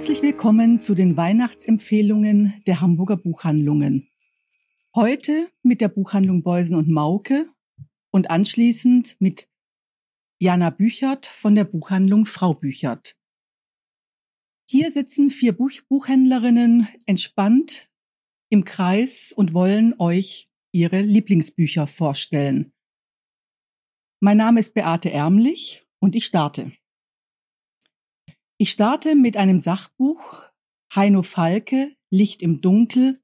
Herzlich willkommen zu den Weihnachtsempfehlungen der Hamburger Buchhandlungen. Heute mit der Buchhandlung Beusen und Mauke und anschließend mit Jana Büchert von der Buchhandlung Frau Büchert. Hier sitzen vier Buch Buchhändlerinnen entspannt im Kreis und wollen euch ihre Lieblingsbücher vorstellen. Mein Name ist Beate Ärmlich und ich starte. Ich starte mit einem Sachbuch Heino Falke, Licht im Dunkel,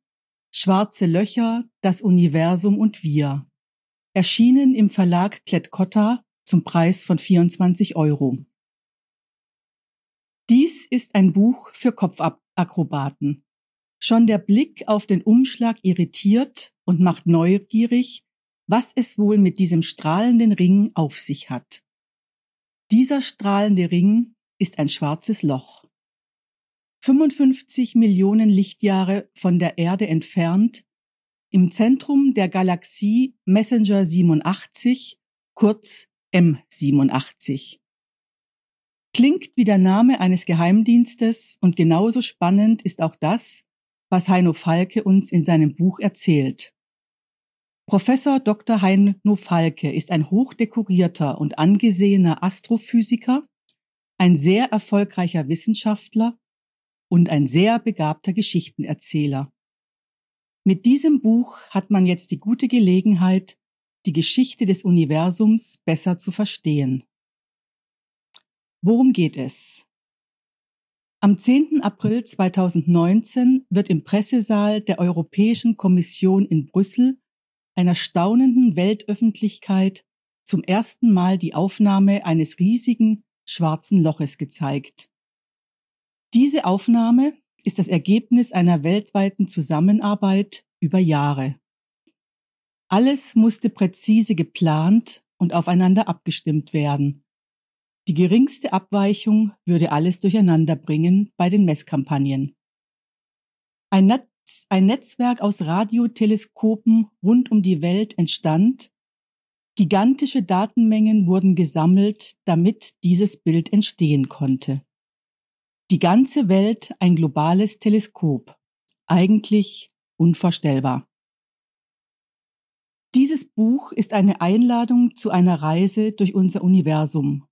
Schwarze Löcher, das Universum und wir. Erschienen im Verlag Klett-Cotta zum Preis von 24 Euro. Dies ist ein Buch für Kopfakrobaten. Schon der Blick auf den Umschlag irritiert und macht neugierig, was es wohl mit diesem strahlenden Ring auf sich hat. Dieser strahlende Ring ist ein schwarzes Loch. 55 Millionen Lichtjahre von der Erde entfernt, im Zentrum der Galaxie Messenger 87, kurz M87. Klingt wie der Name eines Geheimdienstes und genauso spannend ist auch das, was Heino Falke uns in seinem Buch erzählt. Professor Dr. Heino Falke ist ein hochdekorierter und angesehener Astrophysiker, ein sehr erfolgreicher Wissenschaftler und ein sehr begabter Geschichtenerzähler. Mit diesem Buch hat man jetzt die gute Gelegenheit, die Geschichte des Universums besser zu verstehen. Worum geht es? Am 10. April 2019 wird im Pressesaal der Europäischen Kommission in Brüssel einer staunenden Weltöffentlichkeit zum ersten Mal die Aufnahme eines riesigen schwarzen Loches gezeigt. Diese Aufnahme ist das Ergebnis einer weltweiten Zusammenarbeit über Jahre. Alles musste präzise geplant und aufeinander abgestimmt werden. Die geringste Abweichung würde alles durcheinander bringen bei den Messkampagnen. Ein, Netz, ein Netzwerk aus Radioteleskopen rund um die Welt entstand Gigantische Datenmengen wurden gesammelt, damit dieses Bild entstehen konnte. Die ganze Welt ein globales Teleskop. Eigentlich unvorstellbar. Dieses Buch ist eine Einladung zu einer Reise durch unser Universum.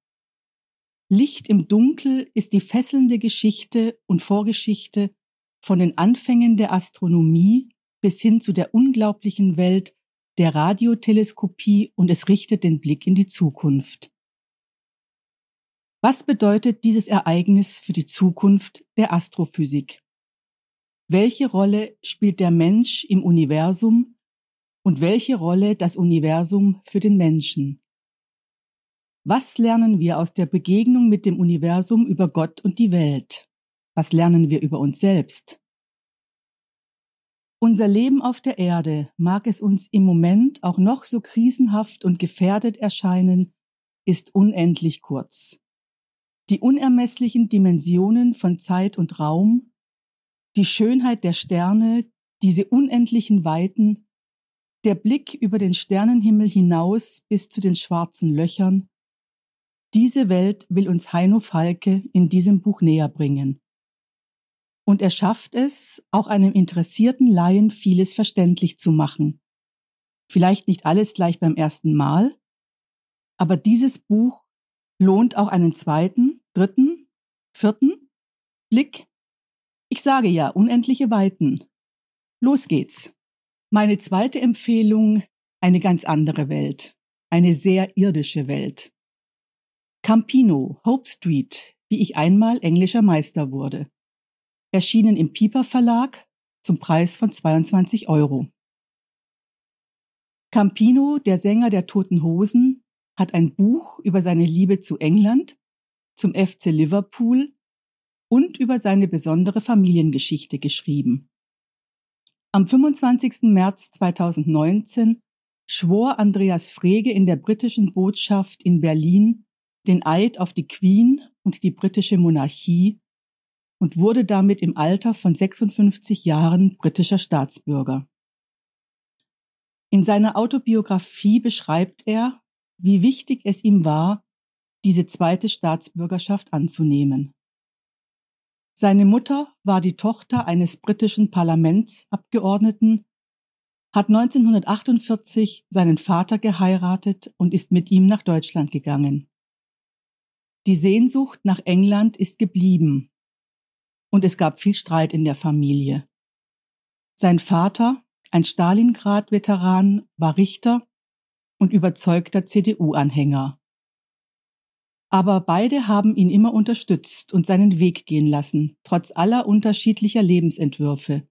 Licht im Dunkel ist die fesselnde Geschichte und Vorgeschichte von den Anfängen der Astronomie bis hin zu der unglaublichen Welt der Radioteleskopie und es richtet den Blick in die Zukunft. Was bedeutet dieses Ereignis für die Zukunft der Astrophysik? Welche Rolle spielt der Mensch im Universum und welche Rolle das Universum für den Menschen? Was lernen wir aus der Begegnung mit dem Universum über Gott und die Welt? Was lernen wir über uns selbst? Unser Leben auf der Erde, mag es uns im Moment auch noch so krisenhaft und gefährdet erscheinen, ist unendlich kurz. Die unermesslichen Dimensionen von Zeit und Raum, die Schönheit der Sterne, diese unendlichen Weiten, der Blick über den Sternenhimmel hinaus bis zu den schwarzen Löchern, diese Welt will uns Heino Falke in diesem Buch näher bringen. Und er schafft es, auch einem interessierten Laien vieles verständlich zu machen. Vielleicht nicht alles gleich beim ersten Mal, aber dieses Buch lohnt auch einen zweiten, dritten, vierten Blick. Ich sage ja, unendliche Weiten. Los geht's. Meine zweite Empfehlung, eine ganz andere Welt, eine sehr irdische Welt. Campino, Hope Street, wie ich einmal englischer Meister wurde erschienen im Pieper Verlag zum Preis von 22 Euro. Campino, der Sänger der Toten Hosen, hat ein Buch über seine Liebe zu England, zum FC Liverpool und über seine besondere Familiengeschichte geschrieben. Am 25. März 2019 schwor Andreas Frege in der britischen Botschaft in Berlin den Eid auf die Queen und die britische Monarchie und wurde damit im Alter von 56 Jahren britischer Staatsbürger. In seiner Autobiografie beschreibt er, wie wichtig es ihm war, diese zweite Staatsbürgerschaft anzunehmen. Seine Mutter war die Tochter eines britischen Parlamentsabgeordneten, hat 1948 seinen Vater geheiratet und ist mit ihm nach Deutschland gegangen. Die Sehnsucht nach England ist geblieben und es gab viel Streit in der Familie. Sein Vater, ein Stalingrad-Veteran, war Richter und überzeugter CDU-Anhänger. Aber beide haben ihn immer unterstützt und seinen Weg gehen lassen, trotz aller unterschiedlicher Lebensentwürfe.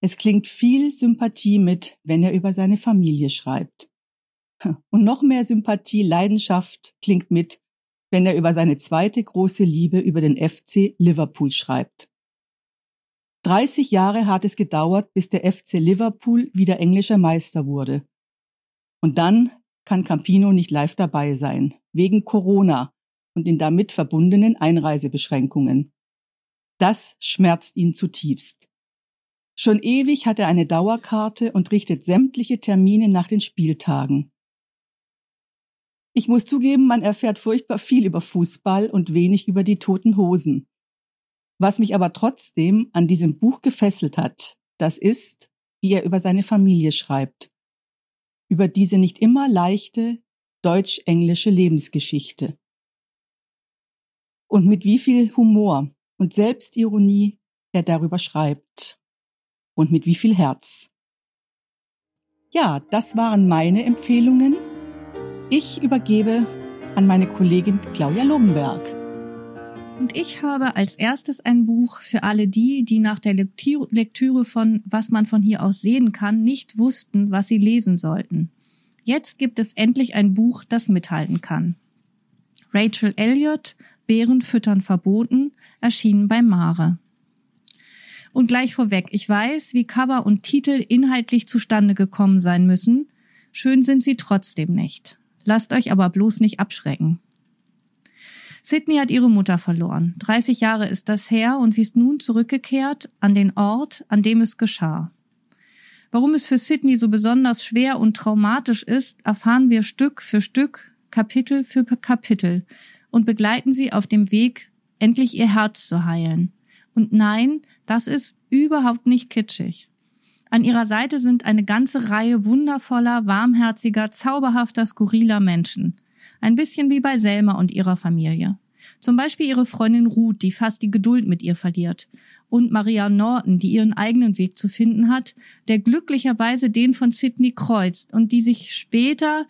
Es klingt viel Sympathie mit, wenn er über seine Familie schreibt. Und noch mehr Sympathie, Leidenschaft klingt mit, wenn er über seine zweite große Liebe über den FC Liverpool schreibt. 30 Jahre hat es gedauert, bis der FC Liverpool wieder englischer Meister wurde. Und dann kann Campino nicht live dabei sein, wegen Corona und den damit verbundenen Einreisebeschränkungen. Das schmerzt ihn zutiefst. Schon ewig hat er eine Dauerkarte und richtet sämtliche Termine nach den Spieltagen. Ich muss zugeben, man erfährt furchtbar viel über Fußball und wenig über die toten Hosen. Was mich aber trotzdem an diesem Buch gefesselt hat, das ist, wie er über seine Familie schreibt. Über diese nicht immer leichte deutsch-englische Lebensgeschichte. Und mit wie viel Humor und Selbstironie er darüber schreibt. Und mit wie viel Herz. Ja, das waren meine Empfehlungen ich übergebe an meine Kollegin Claudia Lumberg. Und ich habe als erstes ein Buch für alle die, die nach der Lektüre von Was man von hier aus sehen kann, nicht wussten, was sie lesen sollten. Jetzt gibt es endlich ein Buch, das mithalten kann. Rachel Elliott, Bären füttern verboten, erschienen bei Mare. Und gleich vorweg, ich weiß, wie Cover und Titel inhaltlich zustande gekommen sein müssen. Schön sind sie trotzdem nicht. Lasst euch aber bloß nicht abschrecken. Sydney hat ihre Mutter verloren. 30 Jahre ist das her und sie ist nun zurückgekehrt an den Ort, an dem es geschah. Warum es für Sydney so besonders schwer und traumatisch ist, erfahren wir Stück für Stück, Kapitel für Kapitel und begleiten sie auf dem Weg, endlich ihr Herz zu heilen. Und nein, das ist überhaupt nicht kitschig. An ihrer Seite sind eine ganze Reihe wundervoller, warmherziger, zauberhafter, skurriler Menschen. Ein bisschen wie bei Selma und ihrer Familie. Zum Beispiel ihre Freundin Ruth, die fast die Geduld mit ihr verliert. Und Maria Norton, die ihren eigenen Weg zu finden hat, der glücklicherweise den von Sydney kreuzt und die sich später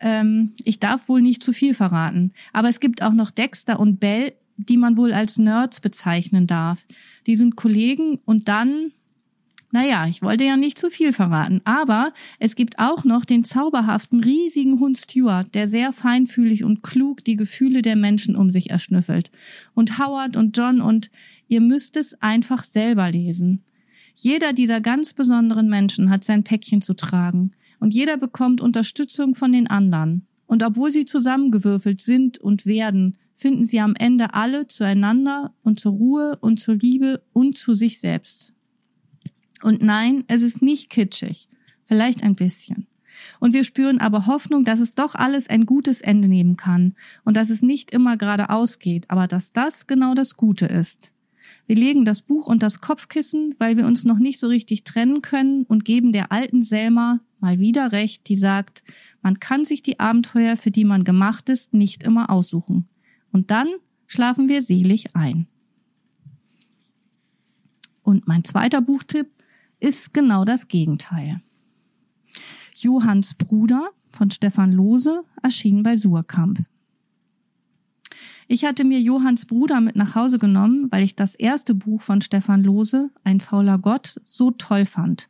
ähm, ich darf wohl nicht zu viel verraten, aber es gibt auch noch Dexter und Bell, die man wohl als Nerds bezeichnen darf. Die sind Kollegen und dann naja, ich wollte ja nicht zu viel verraten, aber es gibt auch noch den zauberhaften, riesigen Hund Stuart, der sehr feinfühlig und klug die Gefühle der Menschen um sich erschnüffelt. Und Howard und John und ihr müsst es einfach selber lesen. Jeder dieser ganz besonderen Menschen hat sein Päckchen zu tragen und jeder bekommt Unterstützung von den anderen. Und obwohl sie zusammengewürfelt sind und werden, finden sie am Ende alle zueinander und zur Ruhe und zur Liebe und zu sich selbst. Und nein, es ist nicht kitschig. Vielleicht ein bisschen. Und wir spüren aber Hoffnung, dass es doch alles ein gutes Ende nehmen kann und dass es nicht immer geradeaus geht, aber dass das genau das Gute ist. Wir legen das Buch und das Kopfkissen, weil wir uns noch nicht so richtig trennen können und geben der alten Selma mal wieder recht, die sagt, man kann sich die Abenteuer, für die man gemacht ist, nicht immer aussuchen. Und dann schlafen wir selig ein. Und mein zweiter Buchtipp ist genau das Gegenteil. Johanns Bruder von Stefan Lose erschien bei Surkamp. Ich hatte mir Johanns Bruder mit nach Hause genommen, weil ich das erste Buch von Stefan Lose, Ein fauler Gott, so toll fand.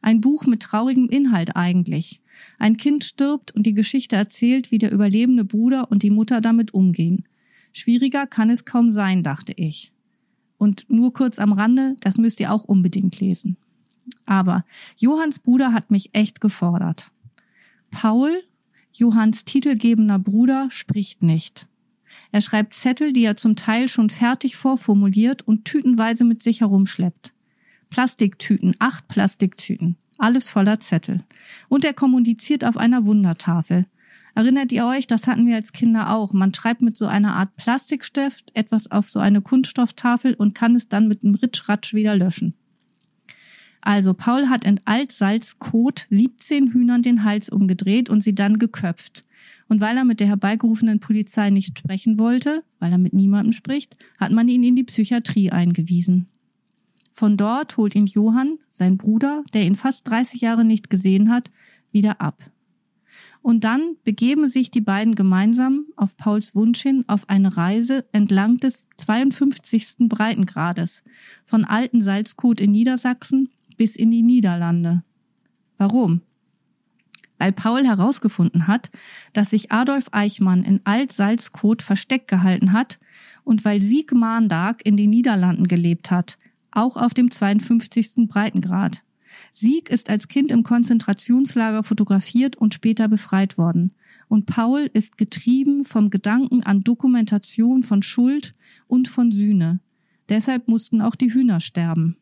Ein Buch mit traurigem Inhalt eigentlich. Ein Kind stirbt und die Geschichte erzählt, wie der überlebende Bruder und die Mutter damit umgehen. Schwieriger kann es kaum sein, dachte ich. Und nur kurz am Rande, das müsst ihr auch unbedingt lesen. Aber Johanns Bruder hat mich echt gefordert. Paul, Johanns titelgebender Bruder, spricht nicht. Er schreibt Zettel, die er zum Teil schon fertig vorformuliert und tütenweise mit sich herumschleppt. Plastiktüten, acht Plastiktüten, alles voller Zettel. Und er kommuniziert auf einer Wundertafel. Erinnert ihr euch, das hatten wir als Kinder auch. Man schreibt mit so einer Art Plastikstift etwas auf so eine Kunststofftafel und kann es dann mit einem Ritschratsch wieder löschen. Also Paul hat in Altsalzkot 17 Hühnern den Hals umgedreht und sie dann geköpft. Und weil er mit der herbeigerufenen Polizei nicht sprechen wollte, weil er mit niemandem spricht, hat man ihn in die Psychiatrie eingewiesen. Von dort holt ihn Johann, sein Bruder, der ihn fast 30 Jahre nicht gesehen hat, wieder ab. Und dann begeben sich die beiden gemeinsam auf Pauls Wunsch hin auf eine Reise entlang des 52. Breitengrades von Alten Salzkot in Niedersachsen bis in die Niederlande. Warum? Weil Paul herausgefunden hat, dass sich Adolf Eichmann in Alt-Salzkot versteckt gehalten hat und weil Sieg Maandag in den Niederlanden gelebt hat, auch auf dem 52. Breitengrad. Sieg ist als Kind im Konzentrationslager fotografiert und später befreit worden. Und Paul ist getrieben vom Gedanken an Dokumentation von Schuld und von Sühne. Deshalb mussten auch die Hühner sterben.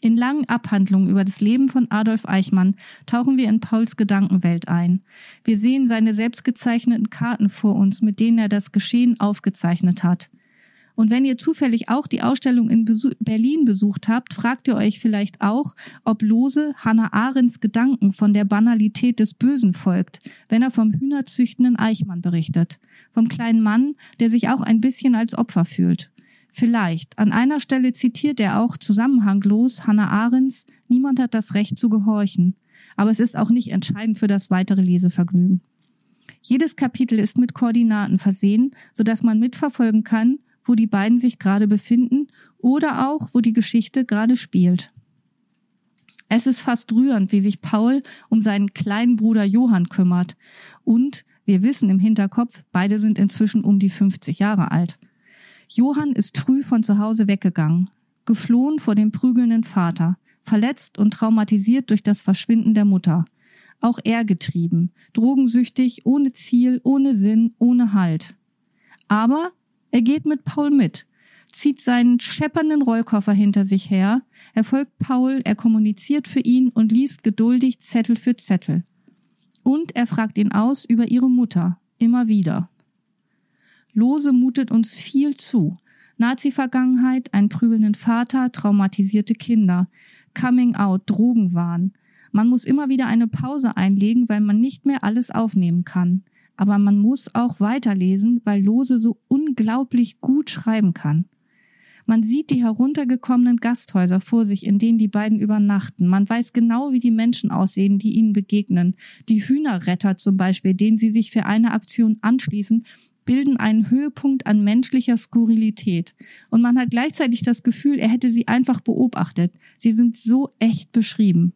In langen Abhandlungen über das Leben von Adolf Eichmann tauchen wir in Pauls Gedankenwelt ein. Wir sehen seine selbstgezeichneten Karten vor uns, mit denen er das Geschehen aufgezeichnet hat. Und wenn ihr zufällig auch die Ausstellung in Besuch Berlin besucht habt, fragt ihr euch vielleicht auch, ob Lose Hannah Arendts Gedanken von der Banalität des Bösen folgt, wenn er vom hühnerzüchtenden Eichmann berichtet. Vom kleinen Mann, der sich auch ein bisschen als Opfer fühlt. Vielleicht. An einer Stelle zitiert er auch zusammenhanglos Hannah Arendts Niemand hat das Recht zu gehorchen. Aber es ist auch nicht entscheidend für das weitere Lesevergnügen. Jedes Kapitel ist mit Koordinaten versehen, sodass man mitverfolgen kann, wo die beiden sich gerade befinden oder auch, wo die Geschichte gerade spielt. Es ist fast rührend, wie sich Paul um seinen kleinen Bruder Johann kümmert. Und wir wissen im Hinterkopf, beide sind inzwischen um die 50 Jahre alt. Johann ist früh von zu Hause weggegangen, geflohen vor dem prügelnden Vater, verletzt und traumatisiert durch das Verschwinden der Mutter. Auch er getrieben, drogensüchtig, ohne Ziel, ohne Sinn, ohne Halt. Aber er geht mit Paul mit, zieht seinen scheppernden Rollkoffer hinter sich her, er folgt Paul, er kommuniziert für ihn und liest geduldig Zettel für Zettel. Und er fragt ihn aus über ihre Mutter, immer wieder. Lose mutet uns viel zu. Nazi-Vergangenheit, einen prügelnden Vater, traumatisierte Kinder, Coming Out, Drogenwahn. Man muss immer wieder eine Pause einlegen, weil man nicht mehr alles aufnehmen kann. Aber man muss auch weiterlesen, weil Lose so unglaublich gut schreiben kann. Man sieht die heruntergekommenen Gasthäuser vor sich, in denen die beiden übernachten. Man weiß genau, wie die Menschen aussehen, die ihnen begegnen. Die Hühnerretter zum Beispiel, denen sie sich für eine Aktion anschließen bilden einen Höhepunkt an menschlicher Skurrilität. Und man hat gleichzeitig das Gefühl, er hätte sie einfach beobachtet. Sie sind so echt beschrieben.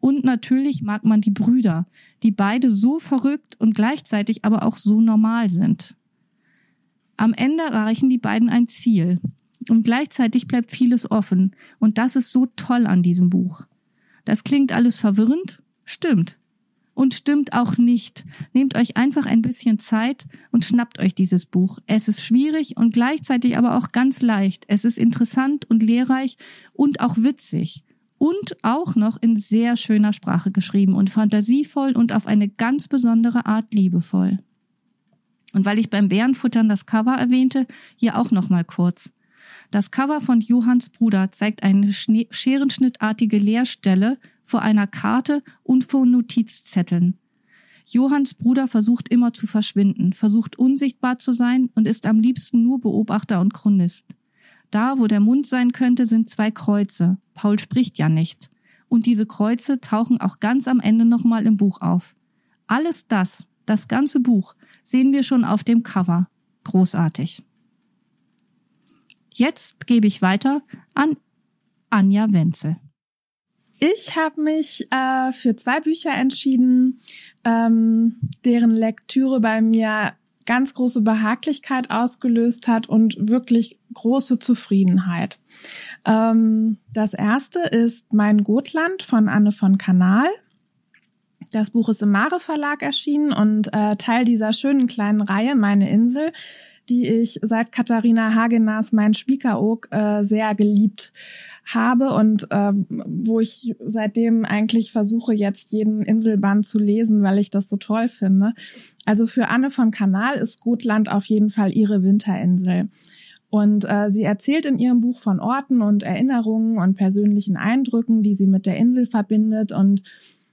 Und natürlich mag man die Brüder, die beide so verrückt und gleichzeitig aber auch so normal sind. Am Ende erreichen die beiden ein Ziel. Und gleichzeitig bleibt vieles offen. Und das ist so toll an diesem Buch. Das klingt alles verwirrend? Stimmt und stimmt auch nicht. Nehmt euch einfach ein bisschen Zeit und schnappt euch dieses Buch. Es ist schwierig und gleichzeitig aber auch ganz leicht. Es ist interessant und lehrreich und auch witzig. Und auch noch in sehr schöner Sprache geschrieben und fantasievoll und auf eine ganz besondere Art liebevoll. Und weil ich beim Bärenfuttern das Cover erwähnte, hier auch noch mal kurz. Das Cover von Johanns Bruder zeigt eine scherenschnittartige Leerstelle vor einer Karte und vor Notizzetteln. Johanns Bruder versucht immer zu verschwinden, versucht unsichtbar zu sein und ist am liebsten nur Beobachter und Chronist. Da, wo der Mund sein könnte, sind zwei Kreuze. Paul spricht ja nicht. Und diese Kreuze tauchen auch ganz am Ende nochmal im Buch auf. Alles das, das ganze Buch, sehen wir schon auf dem Cover. Großartig. Jetzt gebe ich weiter an Anja Wenzel. Ich habe mich äh, für zwei Bücher entschieden, ähm, deren Lektüre bei mir ganz große Behaglichkeit ausgelöst hat und wirklich große Zufriedenheit. Ähm, das erste ist Mein Gotland von Anne von Kanal. Das Buch ist im Mare Verlag erschienen und äh, Teil dieser schönen kleinen Reihe Meine Insel, die ich seit Katharina Hagenas Mein Spiekeroog äh, sehr geliebt habe und äh, wo ich seitdem eigentlich versuche, jetzt jeden Inselband zu lesen, weil ich das so toll finde. Also für Anne von Kanal ist Gotland auf jeden Fall ihre Winterinsel. Und äh, sie erzählt in ihrem Buch von Orten und Erinnerungen und persönlichen Eindrücken, die sie mit der Insel verbindet. Und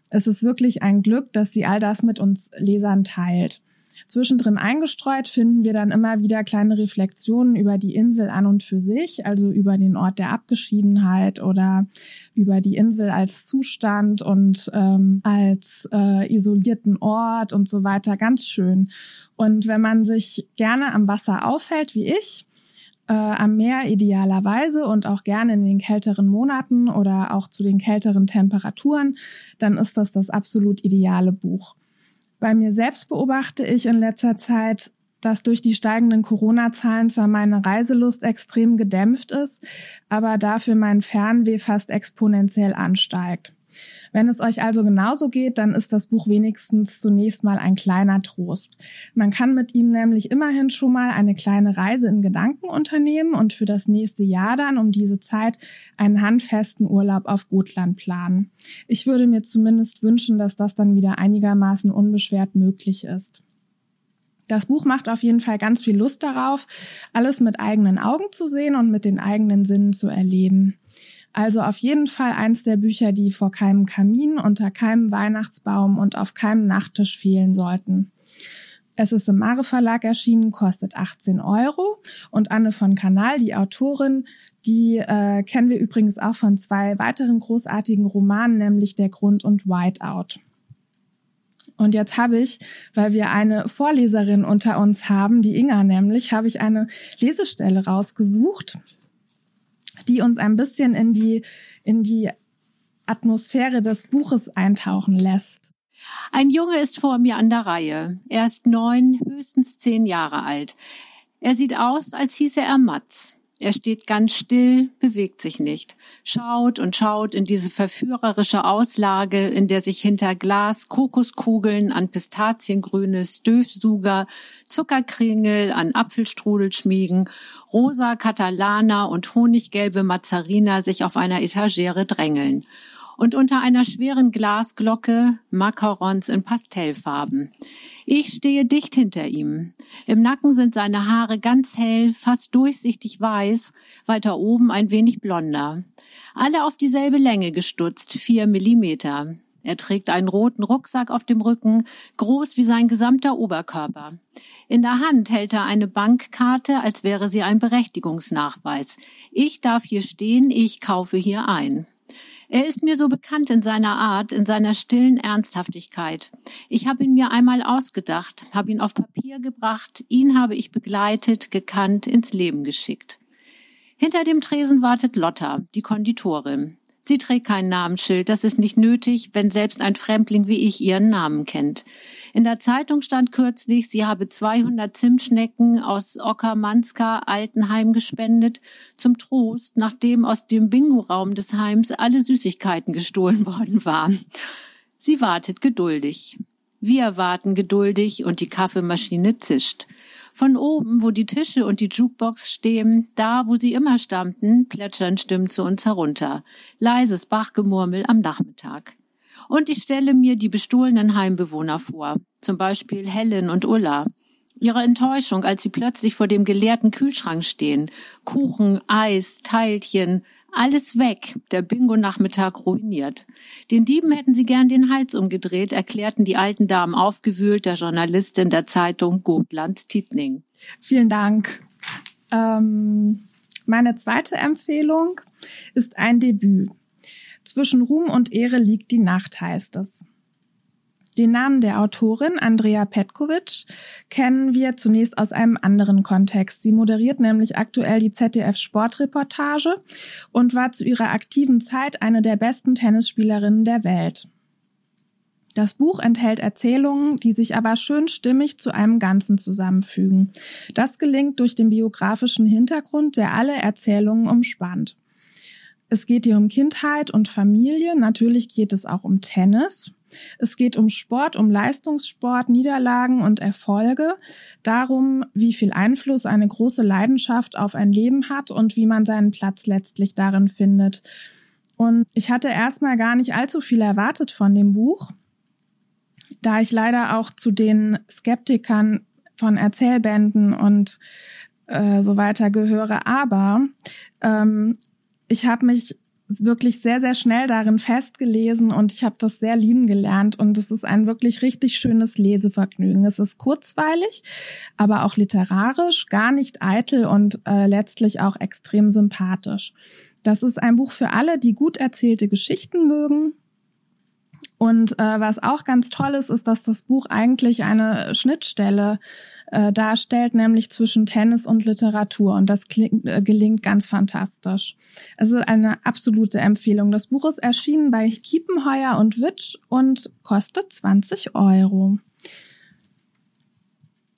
es ist wirklich ein Glück, dass sie all das mit uns Lesern teilt. Zwischendrin eingestreut finden wir dann immer wieder kleine Reflexionen über die Insel an und für sich, also über den Ort der Abgeschiedenheit oder über die Insel als Zustand und ähm, als äh, isolierten Ort und so weiter. Ganz schön. Und wenn man sich gerne am Wasser aufhält, wie ich, äh, am Meer idealerweise und auch gerne in den kälteren Monaten oder auch zu den kälteren Temperaturen, dann ist das das absolut ideale Buch. Bei mir selbst beobachte ich in letzter Zeit, dass durch die steigenden Corona-Zahlen zwar meine Reiselust extrem gedämpft ist, aber dafür mein Fernweh fast exponentiell ansteigt. Wenn es euch also genauso geht, dann ist das Buch wenigstens zunächst mal ein kleiner Trost. Man kann mit ihm nämlich immerhin schon mal eine kleine Reise in Gedanken unternehmen und für das nächste Jahr dann um diese Zeit einen handfesten Urlaub auf Gotland planen. Ich würde mir zumindest wünschen, dass das dann wieder einigermaßen unbeschwert möglich ist. Das Buch macht auf jeden Fall ganz viel Lust darauf, alles mit eigenen Augen zu sehen und mit den eigenen Sinnen zu erleben. Also auf jeden Fall eins der Bücher, die vor keinem Kamin, unter keinem Weihnachtsbaum und auf keinem Nachttisch fehlen sollten. Es ist im Mare Verlag erschienen, kostet 18 Euro. Und Anne von Kanal, die Autorin, die äh, kennen wir übrigens auch von zwei weiteren großartigen Romanen, nämlich Der Grund und Whiteout. Und jetzt habe ich, weil wir eine Vorleserin unter uns haben, die Inga nämlich, habe ich eine Lesestelle rausgesucht die uns ein bisschen in die, in die Atmosphäre des Buches eintauchen lässt. Ein Junge ist vor mir an der Reihe. Er ist neun, höchstens zehn Jahre alt. Er sieht aus, als hieße er Matz. Er steht ganz still, bewegt sich nicht, schaut und schaut in diese verführerische Auslage, in der sich hinter Glas Kokoskugeln an Pistaziengrüne Stöfsuger, Zuckerkringel an Apfelstrudel schmiegen, rosa Katalana und honiggelbe Mazarina sich auf einer Etagere drängeln und unter einer schweren Glasglocke Macarons in Pastellfarben. Ich stehe dicht hinter ihm. Im Nacken sind seine Haare ganz hell, fast durchsichtig weiß, weiter oben ein wenig blonder. Alle auf dieselbe Länge gestutzt, vier Millimeter. Er trägt einen roten Rucksack auf dem Rücken, groß wie sein gesamter Oberkörper. In der Hand hält er eine Bankkarte, als wäre sie ein Berechtigungsnachweis. Ich darf hier stehen, ich kaufe hier ein. Er ist mir so bekannt in seiner Art, in seiner stillen Ernsthaftigkeit. Ich habe ihn mir einmal ausgedacht, habe ihn auf Papier gebracht, ihn habe ich begleitet, gekannt, ins Leben geschickt. Hinter dem Tresen wartet Lotta, die Konditorin. Sie trägt kein Namensschild, das ist nicht nötig, wenn selbst ein Fremdling wie ich ihren Namen kennt. In der Zeitung stand kürzlich, sie habe 200 Zimtschnecken aus Ockermanska Altenheim gespendet, zum Trost, nachdem aus dem Bingo-Raum des Heims alle Süßigkeiten gestohlen worden waren. Sie wartet geduldig. Wir warten geduldig und die Kaffeemaschine zischt. Von oben, wo die Tische und die Jukebox stehen, da, wo sie immer stammten, plätschern Stimmen zu uns herunter. Leises Bachgemurmel am Nachmittag. Und ich stelle mir die bestohlenen Heimbewohner vor, zum Beispiel Helen und Ulla. Ihre Enttäuschung, als sie plötzlich vor dem geleerten Kühlschrank stehen. Kuchen, Eis, Teilchen, alles weg, der Bingo-Nachmittag ruiniert. Den Dieben hätten sie gern den Hals umgedreht, erklärten die alten Damen aufgewühlt der Journalistin der Zeitung Gotlands Tietning. Vielen Dank. Ähm, meine zweite Empfehlung ist ein Debüt. Zwischen Ruhm und Ehre liegt die Nacht, heißt es. Den Namen der Autorin, Andrea Petkovic, kennen wir zunächst aus einem anderen Kontext. Sie moderiert nämlich aktuell die ZDF Sportreportage und war zu ihrer aktiven Zeit eine der besten Tennisspielerinnen der Welt. Das Buch enthält Erzählungen, die sich aber schön stimmig zu einem Ganzen zusammenfügen. Das gelingt durch den biografischen Hintergrund, der alle Erzählungen umspannt. Es geht hier um Kindheit und Familie. Natürlich geht es auch um Tennis. Es geht um Sport, um Leistungssport, Niederlagen und Erfolge, darum, wie viel Einfluss eine große Leidenschaft auf ein Leben hat und wie man seinen Platz letztlich darin findet. Und ich hatte erstmal gar nicht allzu viel erwartet von dem Buch da ich leider auch zu den Skeptikern von Erzählbänden und äh, so weiter gehöre. Aber ähm, ich habe mich wirklich sehr, sehr schnell darin festgelesen und ich habe das sehr lieben gelernt und es ist ein wirklich richtig schönes Lesevergnügen. Es ist kurzweilig, aber auch literarisch, gar nicht eitel und äh, letztlich auch extrem sympathisch. Das ist ein Buch für alle, die gut erzählte Geschichten mögen und äh, was auch ganz toll ist, ist, dass das Buch eigentlich eine Schnittstelle äh, darstellt, nämlich zwischen Tennis und Literatur. Und das klingt, äh, gelingt ganz fantastisch. Es ist eine absolute Empfehlung. Das Buch ist erschienen bei Kiepenheuer und Witsch und kostet 20 Euro.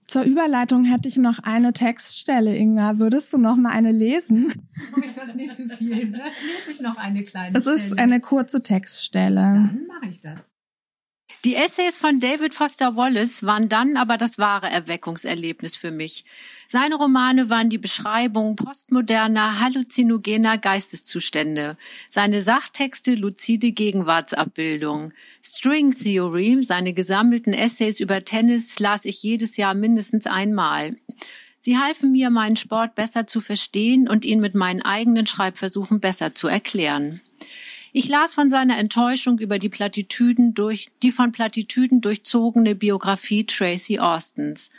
Zur Überleitung hätte ich noch eine Textstelle, Inga. Würdest du noch mal eine lesen? Ich das nicht zu viel. Vielleicht lese ich noch eine kleine. Es ist eine kurze Textstelle. Dann mache ich das. Die Essays von David Foster Wallace waren dann aber das wahre Erweckungserlebnis für mich. Seine Romane waren die Beschreibung postmoderner, halluzinogener Geisteszustände, seine Sachtexte luzide Gegenwartsabbildung. String Theory, seine gesammelten Essays über Tennis, las ich jedes Jahr mindestens einmal. Sie halfen mir, meinen Sport besser zu verstehen und ihn mit meinen eigenen Schreibversuchen besser zu erklären. Ich las von seiner Enttäuschung über die Plattitüden durch, die von Plattitüden durchzogene Biografie Tracy Austens.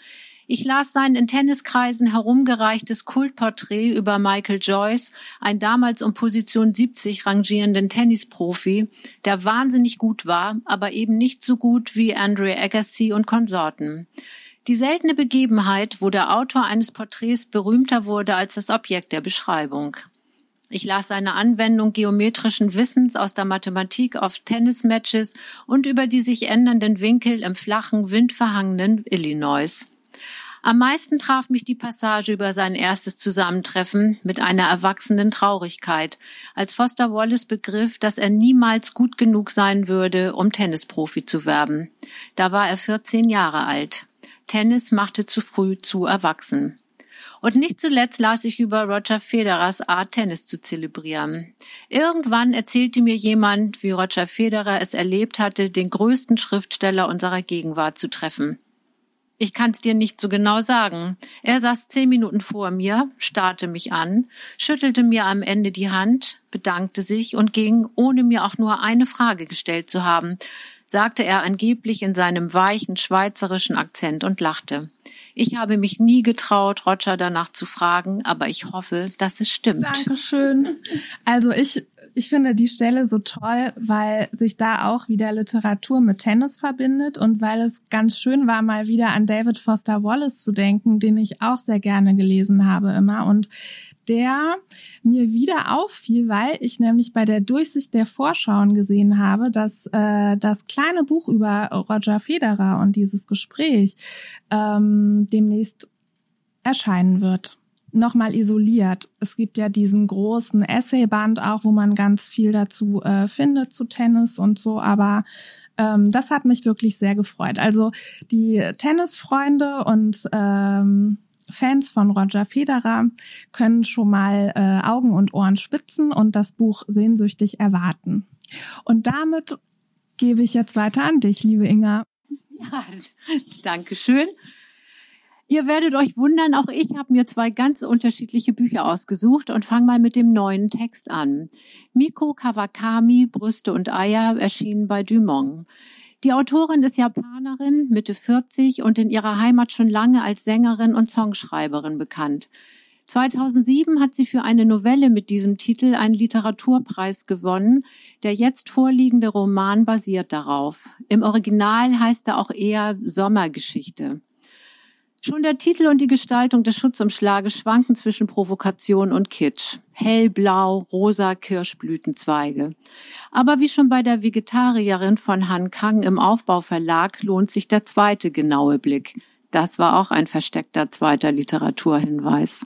Ich las sein in Tenniskreisen herumgereichtes Kultporträt über Michael Joyce, ein damals um Position 70 rangierenden Tennisprofi, der wahnsinnig gut war, aber eben nicht so gut wie Andre Agassi und Konsorten. Die seltene Begebenheit, wo der Autor eines Porträts berühmter wurde als das Objekt der Beschreibung. Ich las seine Anwendung geometrischen Wissens aus der Mathematik auf Tennismatches und über die sich ändernden Winkel im flachen, windverhangenen Illinois. Am meisten traf mich die Passage über sein erstes Zusammentreffen mit einer erwachsenen Traurigkeit, als Foster Wallace begriff, dass er niemals gut genug sein würde, um Tennisprofi zu werben. Da war er 14 Jahre alt. Tennis machte zu früh zu erwachsen. Und nicht zuletzt las ich über Roger Federers Art, Tennis zu zelebrieren. Irgendwann erzählte mir jemand, wie Roger Federer es erlebt hatte, den größten Schriftsteller unserer Gegenwart zu treffen. Ich kann's dir nicht so genau sagen. Er saß zehn Minuten vor mir, starrte mich an, schüttelte mir am Ende die Hand, bedankte sich und ging, ohne mir auch nur eine Frage gestellt zu haben, sagte er angeblich in seinem weichen schweizerischen Akzent und lachte. Ich habe mich nie getraut, Roger danach zu fragen, aber ich hoffe, dass es stimmt. Dankeschön. Also ich, ich finde die Stelle so toll, weil sich da auch wieder Literatur mit Tennis verbindet und weil es ganz schön war, mal wieder an David Foster Wallace zu denken, den ich auch sehr gerne gelesen habe immer. Und der mir wieder auffiel, weil ich nämlich bei der Durchsicht der Vorschauen gesehen habe, dass äh, das kleine Buch über Roger Federer und dieses Gespräch ähm, demnächst erscheinen wird. Nochmal isoliert. Es gibt ja diesen großen Essayband auch, wo man ganz viel dazu äh, findet zu Tennis und so, aber ähm, das hat mich wirklich sehr gefreut. Also die Tennisfreunde und ähm, Fans von Roger Federer können schon mal äh, Augen und Ohren spitzen und das Buch sehnsüchtig erwarten. Und damit gebe ich jetzt weiter an dich, liebe Inga. Ja, danke schön. Ihr werdet euch wundern, auch ich habe mir zwei ganz unterschiedliche Bücher ausgesucht und fange mal mit dem neuen Text an. Miko Kawakami, Brüste und Eier, erschienen bei Dumont. Die Autorin ist Japanerin, Mitte 40 und in ihrer Heimat schon lange als Sängerin und Songschreiberin bekannt. 2007 hat sie für eine Novelle mit diesem Titel einen Literaturpreis gewonnen. Der jetzt vorliegende Roman basiert darauf. Im Original heißt er auch eher Sommergeschichte. Schon der Titel und die Gestaltung des Schutzumschlages schwanken zwischen Provokation und Kitsch. Hellblau, rosa Kirschblütenzweige. Aber wie schon bei der Vegetarierin von Han Kang im Aufbauverlag lohnt sich der zweite genaue Blick. Das war auch ein versteckter zweiter Literaturhinweis.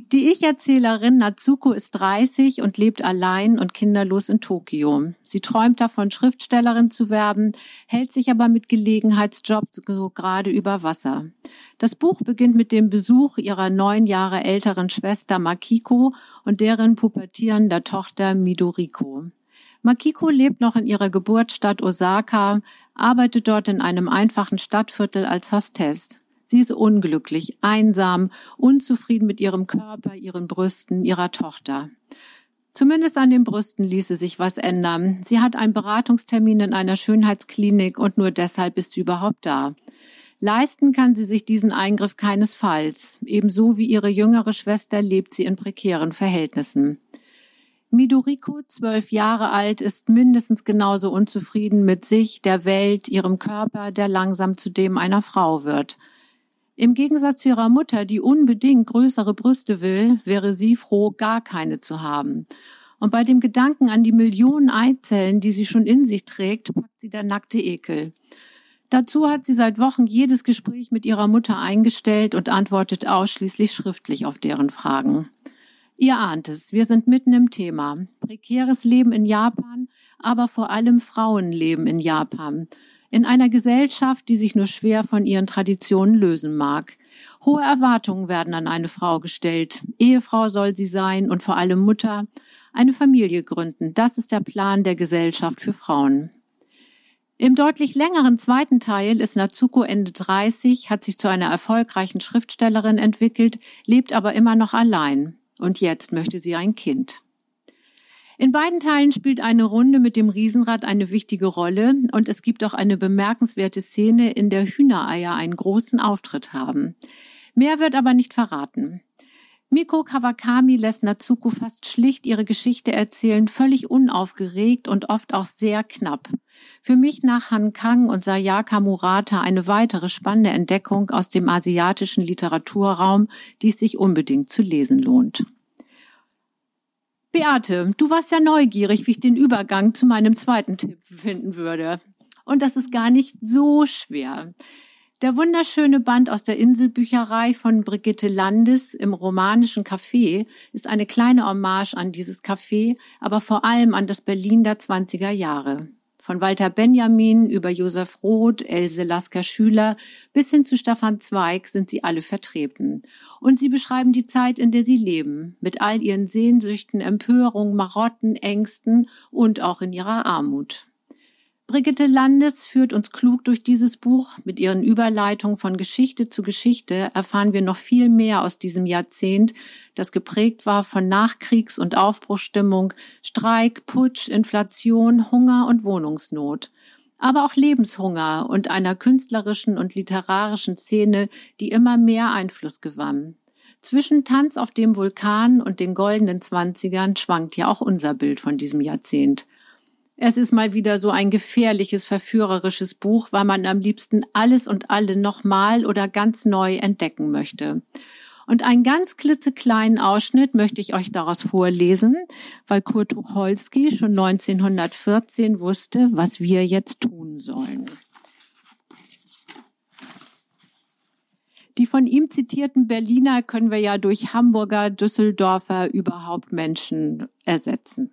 Die Ich-Erzählerin Natsuko ist 30 und lebt allein und kinderlos in Tokio. Sie träumt davon, Schriftstellerin zu werden, hält sich aber mit Gelegenheitsjobs so gerade über Wasser. Das Buch beginnt mit dem Besuch ihrer neun Jahre älteren Schwester Makiko und deren pubertierender Tochter Midoriko. Makiko lebt noch in ihrer Geburtsstadt Osaka, arbeitet dort in einem einfachen Stadtviertel als Hostess. Sie ist unglücklich, einsam, unzufrieden mit ihrem Körper, ihren Brüsten, ihrer Tochter. Zumindest an den Brüsten ließe sich was ändern. Sie hat einen Beratungstermin in einer Schönheitsklinik und nur deshalb ist sie überhaupt da. Leisten kann sie sich diesen Eingriff keinesfalls. Ebenso wie ihre jüngere Schwester lebt sie in prekären Verhältnissen. Midoriko, zwölf Jahre alt, ist mindestens genauso unzufrieden mit sich, der Welt, ihrem Körper, der langsam zu dem einer Frau wird. Im Gegensatz zu ihrer Mutter, die unbedingt größere Brüste will, wäre sie froh, gar keine zu haben. Und bei dem Gedanken an die Millionen Eizellen, die sie schon in sich trägt, packt sie der nackte Ekel. Dazu hat sie seit Wochen jedes Gespräch mit ihrer Mutter eingestellt und antwortet ausschließlich schriftlich auf deren Fragen. Ihr ahnt es, wir sind mitten im Thema. Prekäres Leben in Japan, aber vor allem Frauenleben in Japan in einer Gesellschaft, die sich nur schwer von ihren Traditionen lösen mag. Hohe Erwartungen werden an eine Frau gestellt. Ehefrau soll sie sein und vor allem Mutter. Eine Familie gründen. Das ist der Plan der Gesellschaft für Frauen. Im deutlich längeren zweiten Teil ist Natsuko Ende 30, hat sich zu einer erfolgreichen Schriftstellerin entwickelt, lebt aber immer noch allein. Und jetzt möchte sie ein Kind. In beiden Teilen spielt eine Runde mit dem Riesenrad eine wichtige Rolle und es gibt auch eine bemerkenswerte Szene, in der Hühnereier einen großen Auftritt haben. Mehr wird aber nicht verraten. Miko Kawakami lässt Natsuko fast schlicht ihre Geschichte erzählen, völlig unaufgeregt und oft auch sehr knapp. Für mich nach Han Kang und Sayaka Murata eine weitere spannende Entdeckung aus dem asiatischen Literaturraum, die es sich unbedingt zu lesen lohnt. Beate, du warst ja neugierig, wie ich den Übergang zu meinem zweiten Tipp finden würde. Und das ist gar nicht so schwer. Der wunderschöne Band aus der Inselbücherei von Brigitte Landes im romanischen Café ist eine kleine Hommage an dieses Café, aber vor allem an das Berlin der 20er Jahre. Von Walter Benjamin über Josef Roth, Else Lasker Schüler bis hin zu Stefan Zweig sind sie alle vertreten. Und sie beschreiben die Zeit, in der sie leben, mit all ihren Sehnsüchten, Empörungen, Marotten, Ängsten und auch in ihrer Armut. Brigitte Landes führt uns klug durch dieses Buch. Mit ihren Überleitungen von Geschichte zu Geschichte erfahren wir noch viel mehr aus diesem Jahrzehnt, das geprägt war von Nachkriegs- und Aufbruchstimmung, Streik, Putsch, Inflation, Hunger und Wohnungsnot. Aber auch Lebenshunger und einer künstlerischen und literarischen Szene, die immer mehr Einfluss gewann. Zwischen Tanz auf dem Vulkan und den goldenen Zwanzigern schwankt ja auch unser Bild von diesem Jahrzehnt. Es ist mal wieder so ein gefährliches, verführerisches Buch, weil man am liebsten alles und alle nochmal oder ganz neu entdecken möchte. Und einen ganz klitzekleinen Ausschnitt möchte ich euch daraus vorlesen, weil Kurt Tucholsky schon 1914 wusste, was wir jetzt tun sollen. Die von ihm zitierten Berliner können wir ja durch Hamburger, Düsseldorfer, überhaupt Menschen ersetzen.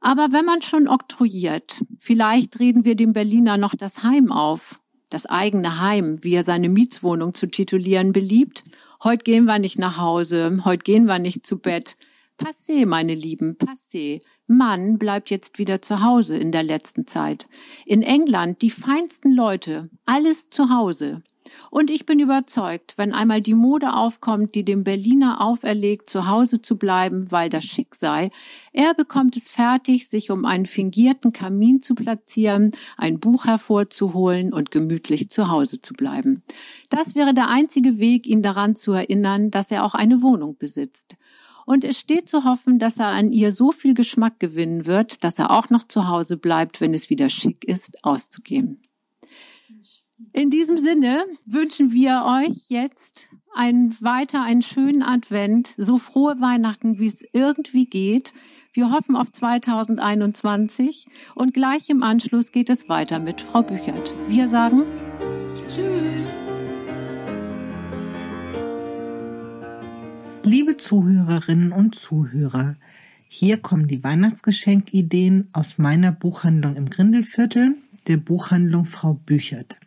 Aber wenn man schon oktroyiert, vielleicht reden wir dem Berliner noch das Heim auf, das eigene Heim, wie er seine Mietswohnung zu titulieren beliebt. Heute gehen wir nicht nach Hause, heute gehen wir nicht zu Bett. Passé, meine Lieben, passé. Mann bleibt jetzt wieder zu Hause in der letzten Zeit. In England die feinsten Leute, alles zu Hause. Und ich bin überzeugt, wenn einmal die Mode aufkommt, die dem Berliner auferlegt, zu Hause zu bleiben, weil das schick sei, er bekommt es fertig, sich um einen fingierten Kamin zu platzieren, ein Buch hervorzuholen und gemütlich zu Hause zu bleiben. Das wäre der einzige Weg, ihn daran zu erinnern, dass er auch eine Wohnung besitzt. Und es steht zu hoffen, dass er an ihr so viel Geschmack gewinnen wird, dass er auch noch zu Hause bleibt, wenn es wieder schick ist, auszugehen. In diesem Sinne wünschen wir euch jetzt ein, weiter einen schönen Advent, so frohe Weihnachten, wie es irgendwie geht. Wir hoffen auf 2021 und gleich im Anschluss geht es weiter mit Frau Büchert. Wir sagen Tschüss. Liebe Zuhörerinnen und Zuhörer, hier kommen die Weihnachtsgeschenkideen aus meiner Buchhandlung im Grindelviertel, der Buchhandlung Frau Büchert.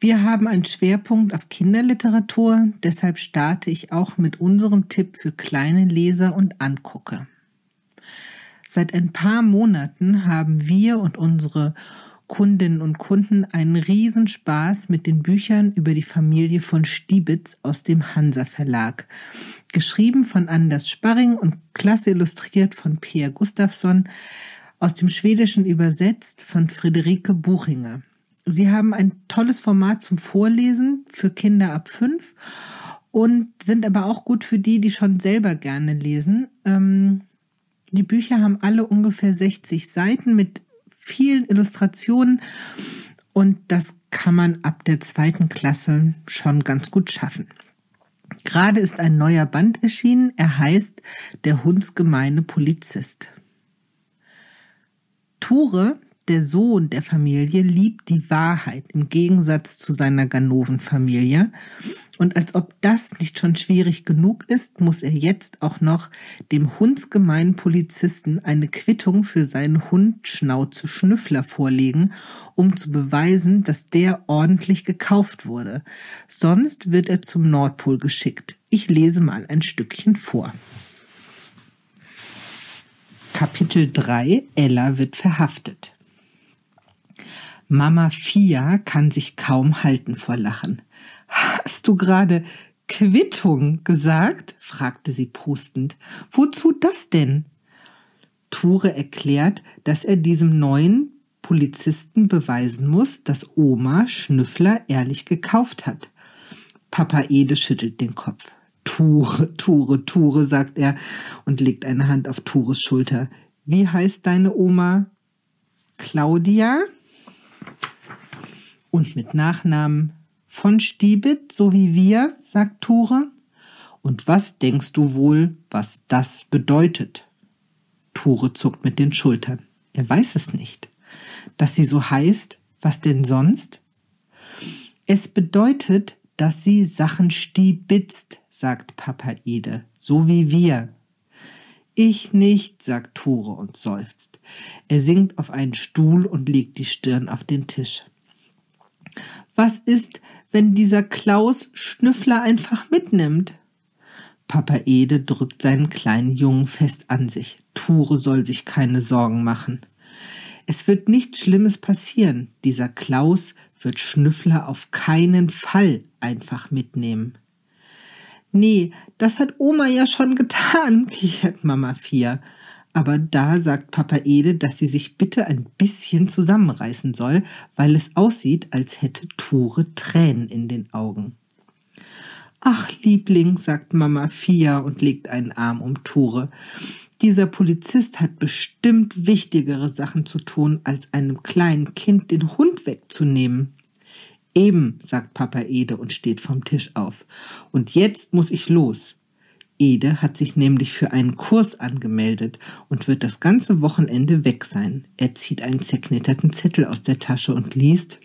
Wir haben einen Schwerpunkt auf Kinderliteratur, deshalb starte ich auch mit unserem Tipp für kleine Leser und Angucker. Seit ein paar Monaten haben wir und unsere Kundinnen und Kunden einen Riesenspaß mit den Büchern über die Familie von Stiebitz aus dem Hansa Verlag. Geschrieben von Anders Sparring und klasse illustriert von Pierre Gustafsson, aus dem Schwedischen übersetzt von Friederike Buchinger. Sie haben ein tolles Format zum Vorlesen für Kinder ab fünf und sind aber auch gut für die, die schon selber gerne lesen. Ähm, die Bücher haben alle ungefähr 60 Seiten mit vielen Illustrationen und das kann man ab der zweiten Klasse schon ganz gut schaffen. Gerade ist ein neuer Band erschienen. Er heißt Der hundsgemeine Polizist. Ture der Sohn der Familie liebt die Wahrheit im Gegensatz zu seiner Ganoven-Familie. Und als ob das nicht schon schwierig genug ist, muss er jetzt auch noch dem hundsgemeinen Polizisten eine Quittung für seinen Hund Schnauze Schnüffler vorlegen, um zu beweisen, dass der ordentlich gekauft wurde. Sonst wird er zum Nordpol geschickt. Ich lese mal ein Stückchen vor. Kapitel 3 Ella wird verhaftet. Mama Fia kann sich kaum halten vor Lachen. Hast du gerade Quittung gesagt? fragte sie pustend. Wozu das denn? Ture erklärt, dass er diesem neuen Polizisten beweisen muss, dass Oma Schnüffler ehrlich gekauft hat. Papa Ede schüttelt den Kopf. Ture, Ture, Ture, sagt er und legt eine Hand auf Tures Schulter. Wie heißt deine Oma? Claudia? Und mit Nachnamen von Stiebit, so wie wir, sagt Ture. Und was denkst du wohl, was das bedeutet? Ture zuckt mit den Schultern. Er weiß es nicht. Dass sie so heißt, was denn sonst? Es bedeutet, dass sie Sachen stiebitzt, sagt Papa Ede, so wie wir. Ich nicht, sagt Ture und seufzt. Er sinkt auf einen Stuhl und legt die Stirn auf den Tisch. Was ist, wenn dieser Klaus Schnüffler einfach mitnimmt? Papa Ede drückt seinen kleinen Jungen fest an sich. Ture soll sich keine Sorgen machen. Es wird nichts Schlimmes passieren. Dieser Klaus wird Schnüffler auf keinen Fall einfach mitnehmen. Nee, das hat Oma ja schon getan, kichert Mama Fia. Aber da sagt Papa Ede, dass sie sich bitte ein bisschen zusammenreißen soll, weil es aussieht, als hätte Ture Tränen in den Augen. Ach, Liebling, sagt Mama Fia und legt einen Arm um Ture. Dieser Polizist hat bestimmt wichtigere Sachen zu tun, als einem kleinen Kind den Hund wegzunehmen. Eben, sagt Papa Ede und steht vom Tisch auf. Und jetzt muss ich los. Ede hat sich nämlich für einen Kurs angemeldet und wird das ganze Wochenende weg sein. Er zieht einen zerknitterten Zettel aus der Tasche und liest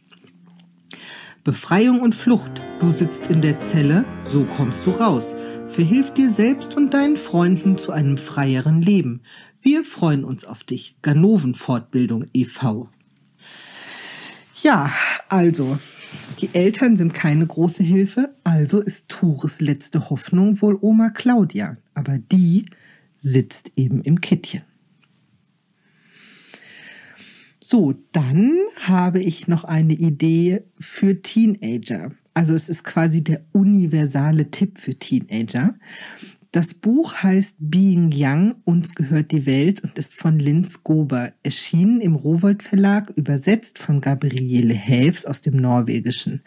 Befreiung und Flucht. Du sitzt in der Zelle, so kommst du raus. Verhilf dir selbst und deinen Freunden zu einem freieren Leben. Wir freuen uns auf dich. Ganoven-Fortbildung e.V. Ja, also, die Eltern sind keine große Hilfe, also ist Tures letzte Hoffnung wohl Oma Claudia, aber die sitzt eben im Kittchen. So, dann habe ich noch eine Idee für Teenager. Also es ist quasi der universale Tipp für Teenager. Das Buch heißt Being Young, uns gehört die Welt und ist von Linz Gober, erschienen im Rowold Verlag, übersetzt von Gabriele Helfs aus dem Norwegischen.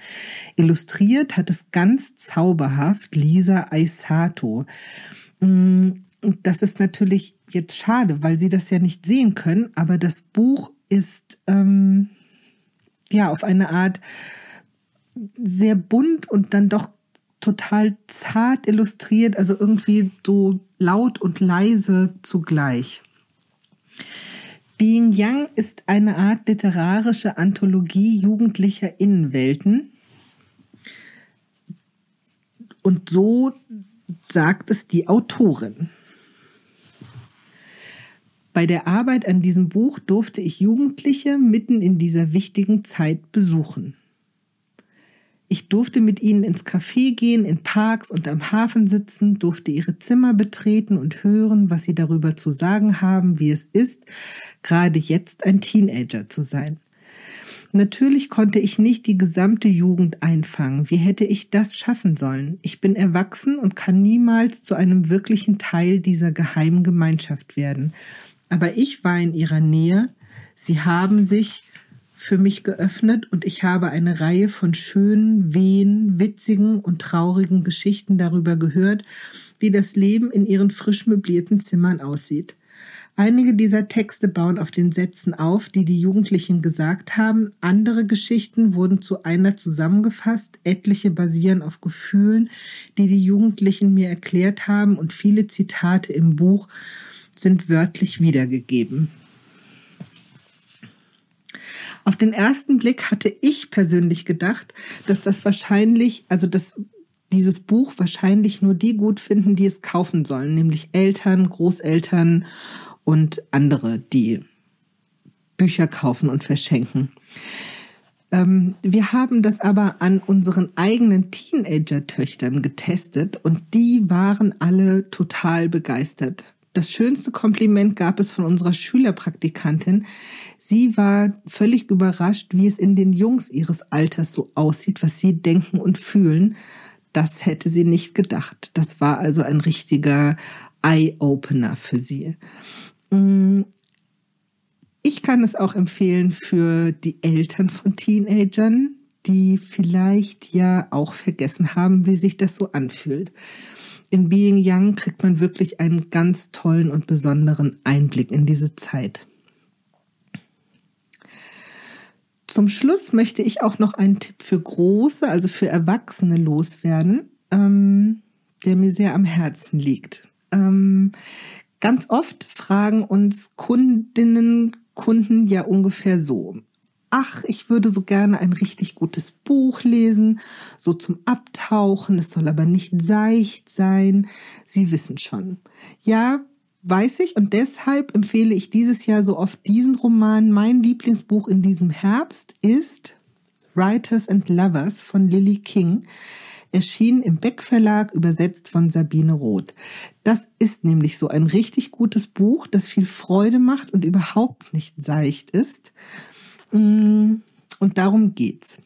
Illustriert hat es ganz zauberhaft Lisa Aisato. Mm, das ist natürlich jetzt schade, weil Sie das ja nicht sehen können, aber das Buch ist ähm, ja, auf eine Art sehr bunt und dann doch total zart illustriert, also irgendwie so laut und leise zugleich. Being Young ist eine Art literarische Anthologie jugendlicher Innenwelten. Und so sagt es die Autorin. Bei der Arbeit an diesem Buch durfte ich Jugendliche mitten in dieser wichtigen Zeit besuchen. Ich durfte mit ihnen ins Café gehen, in Parks und am Hafen sitzen, durfte ihre Zimmer betreten und hören, was sie darüber zu sagen haben, wie es ist, gerade jetzt ein Teenager zu sein. Natürlich konnte ich nicht die gesamte Jugend einfangen. Wie hätte ich das schaffen sollen? Ich bin erwachsen und kann niemals zu einem wirklichen Teil dieser geheimen Gemeinschaft werden. Aber ich war in ihrer Nähe. Sie haben sich für mich geöffnet und ich habe eine Reihe von schönen, wehen, witzigen und traurigen Geschichten darüber gehört, wie das Leben in ihren frisch möblierten Zimmern aussieht. Einige dieser Texte bauen auf den Sätzen auf, die die Jugendlichen gesagt haben. Andere Geschichten wurden zu einer zusammengefasst. Etliche basieren auf Gefühlen, die die Jugendlichen mir erklärt haben und viele Zitate im Buch sind wörtlich wiedergegeben. Auf den ersten Blick hatte ich persönlich gedacht, dass das wahrscheinlich, also dass dieses Buch wahrscheinlich nur die gut finden, die es kaufen sollen, nämlich Eltern, Großeltern und andere, die Bücher kaufen und verschenken. Ähm, wir haben das aber an unseren eigenen Teenager-Töchtern getestet und die waren alle total begeistert. Das schönste Kompliment gab es von unserer Schülerpraktikantin. Sie war völlig überrascht, wie es in den Jungs ihres Alters so aussieht, was sie denken und fühlen. Das hätte sie nicht gedacht. Das war also ein richtiger Eye-Opener für sie. Mm, ich kann es auch empfehlen für die Eltern von Teenagern, die vielleicht ja auch vergessen haben, wie sich das so anfühlt in Being Young kriegt man wirklich einen ganz tollen und besonderen Einblick in diese Zeit. Zum Schluss möchte ich auch noch einen Tipp für Große, also für Erwachsene loswerden, ähm, der mir sehr am Herzen liegt. Ähm, ganz oft fragen uns Kundinnen, Kunden ja ungefähr so ach, ich würde so gerne ein richtig gutes Buch lesen, so zum Abtauchen, es soll aber nicht seicht sein. Sie wissen schon. Ja, weiß ich und deshalb empfehle ich dieses Jahr so oft diesen Roman. Mein Lieblingsbuch in diesem Herbst ist Writers and Lovers von Lily King. Erschien im Beck Verlag, übersetzt von Sabine Roth. Das ist nämlich so ein richtig gutes Buch, das viel Freude macht und überhaupt nicht seicht ist. Mm, und darum geht's.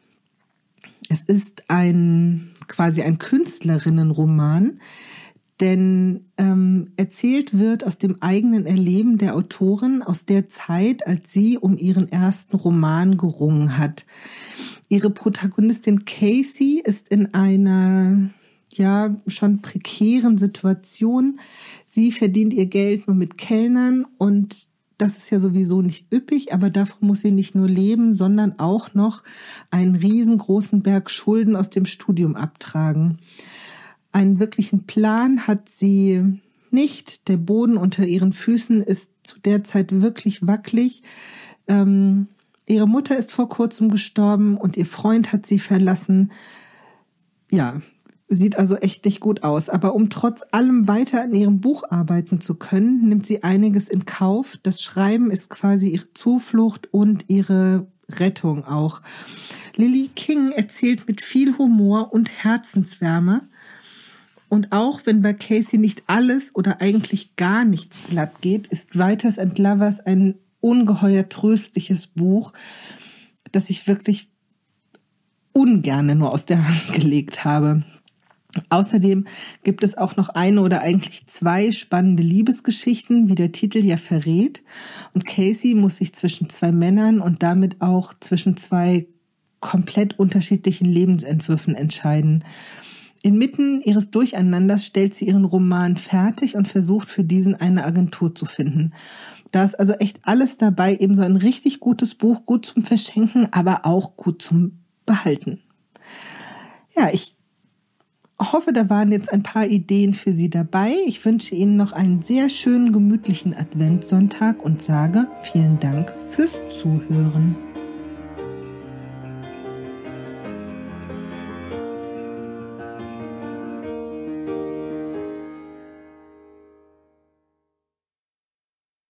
Es ist ein quasi ein Künstlerinnenroman, denn ähm, erzählt wird aus dem eigenen Erleben der Autorin aus der Zeit, als sie um ihren ersten Roman gerungen hat. Ihre Protagonistin Casey ist in einer ja schon prekären Situation. Sie verdient ihr Geld nur mit Kellnern und das ist ja sowieso nicht üppig, aber davon muss sie nicht nur leben, sondern auch noch einen riesengroßen Berg Schulden aus dem Studium abtragen. Einen wirklichen Plan hat sie nicht. Der Boden unter ihren Füßen ist zu der Zeit wirklich wackelig. Ähm, ihre Mutter ist vor kurzem gestorben und ihr Freund hat sie verlassen. Ja, sieht also echt nicht gut aus. Aber um trotz allem weiter an ihrem Buch arbeiten zu können, nimmt sie einiges in Kauf. Das Schreiben ist quasi ihre Zuflucht und ihre Rettung auch. Lily King erzählt mit viel Humor und Herzenswärme. Und auch wenn bei Casey nicht alles oder eigentlich gar nichts glatt geht, ist Writers and Lovers ein ungeheuer tröstliches Buch, das ich wirklich ungerne nur aus der Hand gelegt habe. Außerdem gibt es auch noch eine oder eigentlich zwei spannende Liebesgeschichten, wie der Titel ja verrät. Und Casey muss sich zwischen zwei Männern und damit auch zwischen zwei komplett unterschiedlichen Lebensentwürfen entscheiden. Inmitten ihres Durcheinanders stellt sie ihren Roman fertig und versucht für diesen eine Agentur zu finden. Da ist also echt alles dabei, eben so ein richtig gutes Buch, gut zum Verschenken, aber auch gut zum Behalten. Ja, ich hoffe, da waren jetzt ein paar Ideen für Sie dabei. Ich wünsche Ihnen noch einen sehr schönen, gemütlichen Adventssonntag und sage vielen Dank fürs Zuhören.